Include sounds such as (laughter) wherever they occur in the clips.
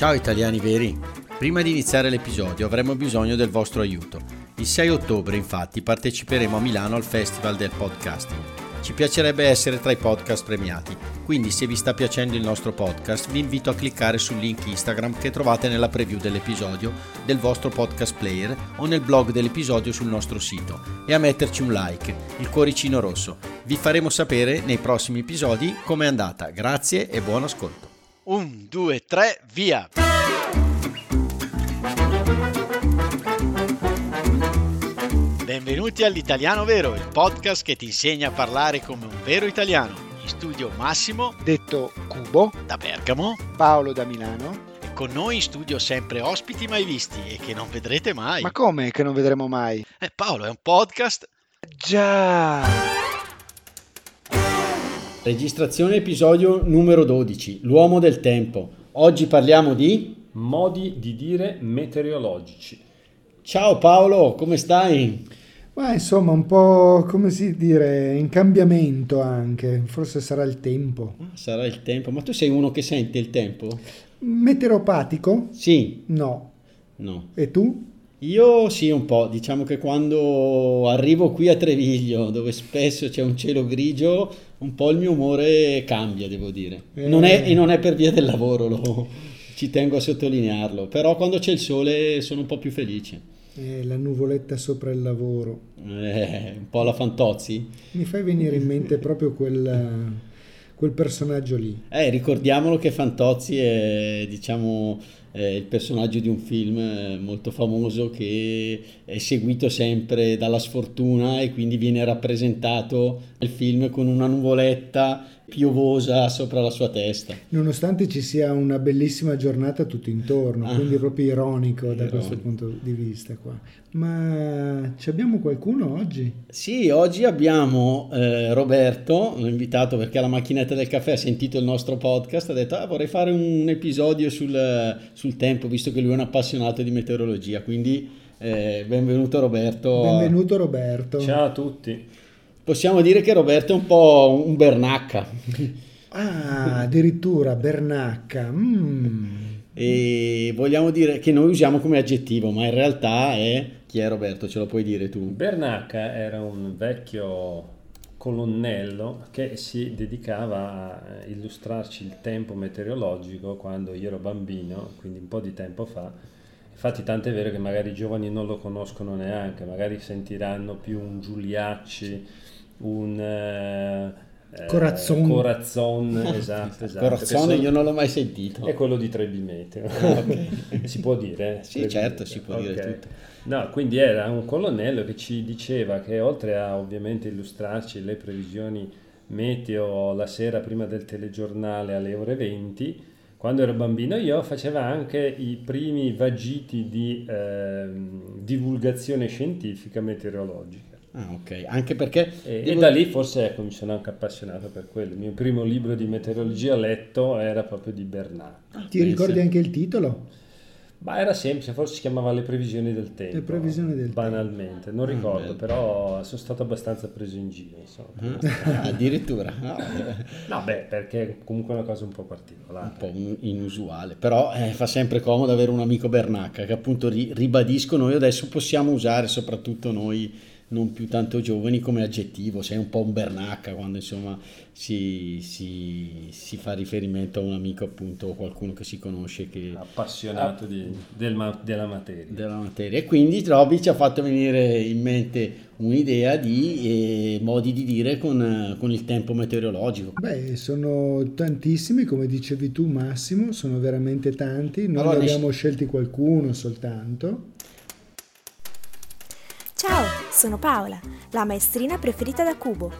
Ciao italiani veri! Prima di iniziare l'episodio avremo bisogno del vostro aiuto. Il 6 ottobre infatti parteciperemo a Milano al Festival del Podcasting. Ci piacerebbe essere tra i podcast premiati, quindi se vi sta piacendo il nostro podcast vi invito a cliccare sul link Instagram che trovate nella preview dell'episodio del vostro podcast player o nel blog dell'episodio sul nostro sito e a metterci un like, il cuoricino rosso. Vi faremo sapere nei prossimi episodi com'è andata. Grazie e buon ascolto. Un, due, tre, via! Benvenuti all'Italiano Vero, il podcast che ti insegna a parlare come un vero italiano. In studio Massimo, detto Cubo, da Bergamo, Paolo da Milano. e con noi in studio sempre ospiti mai visti e che non vedrete mai. Ma come che non vedremo mai? Eh, Paolo, è un podcast? Già! Registrazione episodio numero 12, l'uomo del tempo. Oggi parliamo di... Modi di dire meteorologici. Ciao Paolo, come stai? Ma insomma, un po' come si dire, in cambiamento anche, forse sarà il tempo. Sarà il tempo, ma tu sei uno che sente il tempo? Meteoropatico? Sì, No. no. E tu? Io sì, un po', diciamo che quando arrivo qui a Treviglio, dove spesso c'è un cielo grigio, un po' il mio umore cambia, devo dire. Non è- e non è per via del lavoro, lo- ci tengo a sottolinearlo, però quando c'è il sole sono un po' più felice. Eh, la nuvoletta sopra il lavoro. Eh, un po' la Fantozzi. Mi fai venire in mente proprio quel, quel personaggio lì. Eh, ricordiamolo che Fantozzi è, diciamo, eh, il personaggio di un film eh, molto famoso che è seguito sempre dalla sfortuna e quindi viene rappresentato nel film con una nuvoletta piovosa sopra la sua testa. Nonostante ci sia una bellissima giornata tutto intorno, Ah. quindi è proprio ironico da Ironico. questo punto di vista qua. Ma ci abbiamo qualcuno oggi? Sì, oggi abbiamo eh, Roberto, l'ho invitato perché alla macchinetta del caffè ha sentito il nostro podcast, ha detto ah, vorrei fare un episodio sul, sul tempo, visto che lui è un appassionato di meteorologia, quindi eh, benvenuto Roberto. Benvenuto Roberto. Ciao a tutti. Possiamo dire che Roberto è un po' un bernacca Ah, addirittura Bernacca. Mm. e vogliamo dire che noi usiamo come aggettivo, ma in realtà è... Chi è Roberto? Ce lo puoi dire tu? Bernacca era un vecchio colonnello che si dedicava a illustrarci il tempo meteorologico quando io ero bambino, quindi un po' di tempo fa. Infatti tant'è vero che magari i giovani non lo conoscono neanche, magari sentiranno più un Giuliacci, un... eh, eh, Corazzon. Corazzon, (laughs) esatto, esatto. che Corazzone sono- io non l'ho mai sentito. È quello di Trebi Meteo. (laughs) (laughs) si può dire? eh? Sì, certo, si può dire Ok. tutto. No, quindi era un colonnello che ci diceva che oltre a ovviamente illustrarci le previsioni meteo la sera prima del telegiornale alle ore 20, quando ero bambino io faceva anche i primi vagiti di ehm, divulgazione scientifica meteorologica. Ah, ok, anche perché... E, e devo- da lì forse ecco, mi sono anche appassionato per quello. Il mio primo libro di meteorologia letto era proprio di Bernard. Ti ricordi anche il titolo? Ma era semplice, forse si chiamava Le previsioni del tempo. Le previsioni del tempo. Banalmente, non ricordo, bello. però sono stato abbastanza preso in giro. Insomma. Ah, (laughs) addirittura, no, No, beh, perché comunque è una cosa un po' particolare. un po' in- inusuale, però eh, fa sempre comodo avere un amico bernacca che appunto ri- ribadisco noi adesso possiamo usare, soprattutto noi non più tanto giovani, come aggettivo, sei un po' un bernacca quando insomma si, si- si fa riferimento a un amico appunto o qualcuno che si conosce che Appassionato di- del ma- della materia. della materia e quindi Roby ci ha fatto venire in mente un'idea di eh, modi di dire con, con il tempo meteorologico. Beh, sono tantissimi, come dicevi tu Massimo, sono veramente tanti, noi Allora, ne ne- abbiamo scelti qualcuno soltanto. Ciao, sono Paola, la maestrina preferita da Cubo.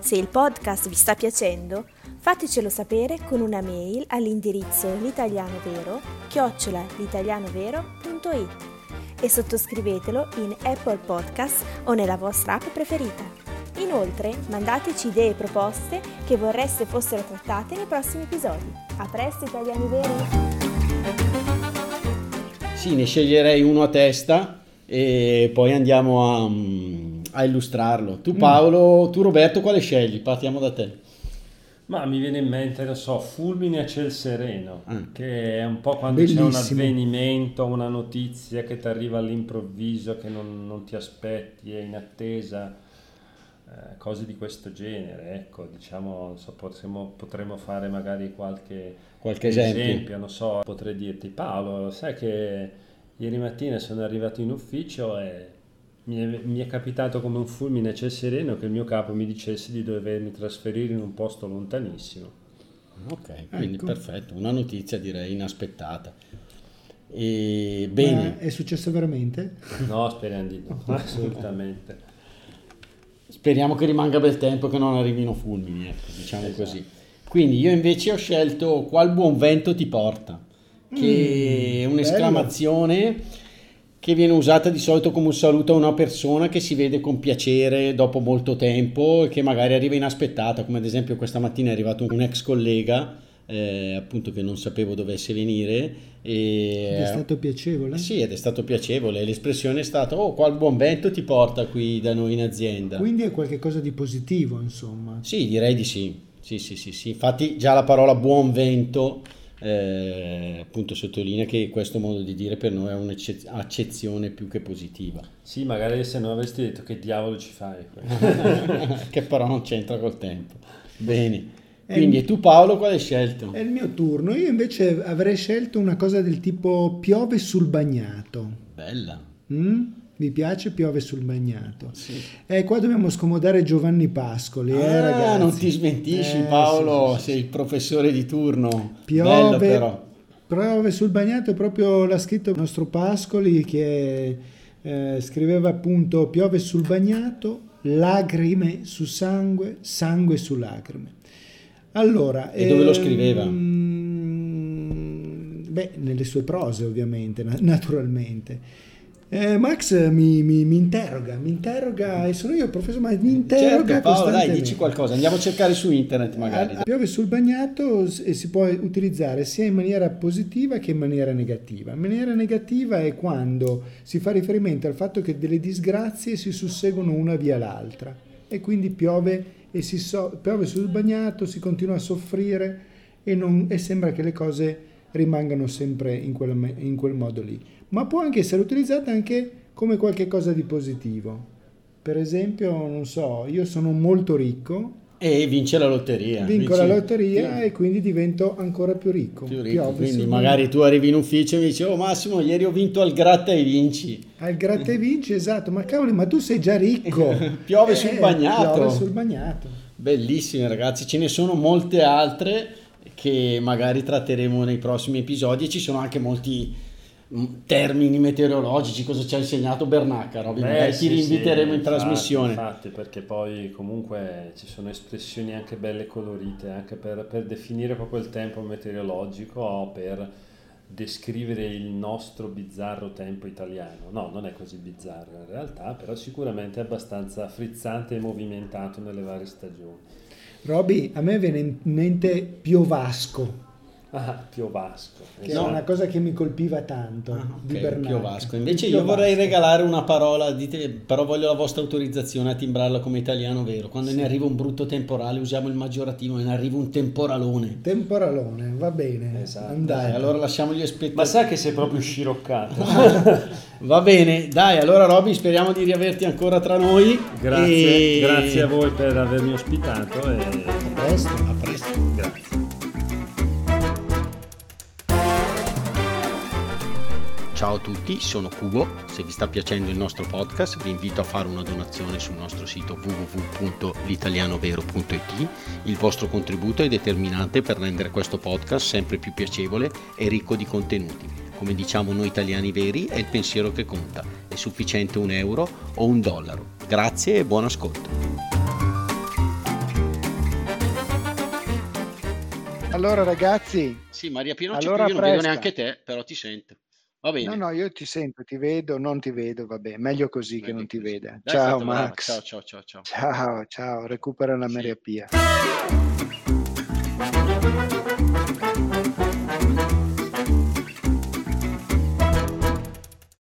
Se il podcast vi sta piacendo, fatecelo sapere con una mail all'indirizzo l'italianovero chiocciola l'italianovero.it e sottoscrivetelo in Apple Podcast o nella vostra app preferita. Inoltre, mandateci idee e proposte che vorreste fossero trattate nei prossimi episodi. A presto, italiani veri! Sì, ne sceglierei uno a testa e poi andiamo a, mm, a illustrarlo. Tu Paolo, tu Roberto, quale scegli? Partiamo da te. Ma mi viene in mente, non so, Fulmine a ciel sereno, Ah. che è un po' quando c'è un Bellissimo. avvenimento, una notizia che ti arriva all'improvviso, che non, non ti aspetti, è in attesa, eh, cose di questo genere, ecco, diciamo, non so, potremmo, potremmo fare magari qualche, Qualche esempio. non so, potrei dirti Paolo, sai che ieri mattina sono arrivato in ufficio e mi è, mi è capitato come un fulmine a ciel sereno che il mio capo mi dicesse di dovermi trasferire in un posto lontanissimo. Ok, quindi Ecco. perfetto, una notizia direi inaspettata. E bene, Ma è successo veramente? No, speriamo di no, (laughs) assolutamente. speriamo che rimanga bel tempo che non arrivino fulmini, ecco, diciamo Esatto. così. Quindi io invece ho scelto Qual buon vento ti porta, che è Mm, un'esclamazione che viene usata di solito come un saluto a una persona che si vede con piacere dopo molto tempo e che magari arriva inaspettata, come ad esempio questa mattina è arrivato un ex collega, eh, appunto che non sapevo dovesse venire. E, Ed è stato piacevole? Sì, ed è stato piacevole. L'espressione è stata: Oh, qual buon vento ti porta qui da noi in azienda. Quindi è qualcosa di positivo, insomma. Sì, direi di sì. Sì, sì, sì, sì. Infatti, già la parola buon vento eh, appunto sottolinea che questo modo di dire per noi è un'accezione più che positiva, Sì, magari se non avresti detto che diavolo ci fai. (laughs) che però non c'entra col tempo. Bene. Quindi, e tu Paolo quale hai scelto? È il mio turno. Io invece avrei scelto una cosa del tipo piove sul bagnato. Bella. Mm? Vi piace piove sul bagnato? Sì. E qua dobbiamo scomodare Giovanni Pascoli, eh, Ah, ragazzi. non ti smentisci Eh, Paolo, sì, sì, sei il professore di turno. Piove, Bello però. Piove sul bagnato, è proprio l'ha scritto il nostro Pascoli che eh, scriveva appunto piove sul bagnato, lacrime su sangue, sangue su lacrime. Allora, E dove lo ehm, scriveva? Beh, nelle sue prose ovviamente, na- naturalmente. Eh, Max mi, mi- mi interroga, mi interroga, e sono io il professore, ma mi interroga Certo, Paolo, dai, dici qualcosa. Andiamo a cercare su internet magari. Ah, Piove sul bagnato e si può utilizzare sia in maniera positiva che in maniera negativa. In maniera negativa è quando si fa riferimento al fatto che delle disgrazie si susseguono una via l'altra e quindi piove e si so- piove sul bagnato, si continua a soffrire e, non- e sembra che le cose rimangano sempre in quel, in quel modo lì. Ma può anche essere utilizzata anche come qualche cosa di positivo. Per esempio, non so, io sono molto ricco E vince la lotteria. vinco la Vinci- lotteria Sì. e quindi divento ancora più ricco. Più ricco, Piove quindi magari tu arrivi in ufficio e mi dici oh Massimo ieri ho vinto al gratta e vinci. Al gratta e vinci, esatto, ma cavoli, ma tu sei già ricco. (laughs) Piove sul bagnato. Piove sul bagnato. bellissime ragazzi ce ne sono molte altre che magari tratteremo nei prossimi episodi e ci sono anche molti mm, termini meteorologici cosa ci ha insegnato Bernacca Robby? Magari sì, ti rinviteremo sì, in infatti, trasmissione Infatti, perché poi comunque ci sono espressioni anche belle colorite, anche per, per definire proprio il tempo meteorologico o per descrivere il nostro bizzarro tempo italiano. No, non è così bizzarro in realtà, però sicuramente è abbastanza frizzante e movimentato nelle varie stagioni. Roby, a me viene in mente Piovasco, (laughs) Ah, Piovasco. che esatto. è una cosa che mi colpiva tanto Ah, di ok, Bernacca. Piovasco. Invece Il io Piovasco. vorrei regalare una parola, dite, però voglio la vostra autorizzazione a timbrarla come italiano vero. Quando ne arriva un brutto temporale usiamo il maggiorativo, ne arriva un temporalone. Temporalone, va bene. Esatto. Andai. Dai, allora lasciamo gli Ma spettatori. sai che sei proprio sciroccato? (laughs) Va bene, dai, allora Robby, speriamo di riaverti ancora tra noi. Grazie, E- grazie a voi per avermi ospitato e A presto. A presto. grazie. Ciao a tutti, sono Cubo. Se vi sta piacendo il nostro podcast, vi invito a fare una donazione sul nostro sito www.l'italianovero.it. Il vostro contributo è determinante per rendere questo podcast sempre più piacevole e ricco di contenuti. Come diciamo noi italiani veri, è il pensiero che conta. È sufficiente un euro o un dollaro. Grazie e buon ascolto. Allora ragazzi, Sì, Maria Pino, Allora io non vedo presta. neanche te, però ti sento. Va bene. no no io ti sento, ti vedo, non ti vedo, vabbè, meglio così che Meglio non ti così. veda. Dai, Ciao. Max. Ciao, ciao, ciao, ciao. Ciao, ciao, recupera la Sì. Maria Pia.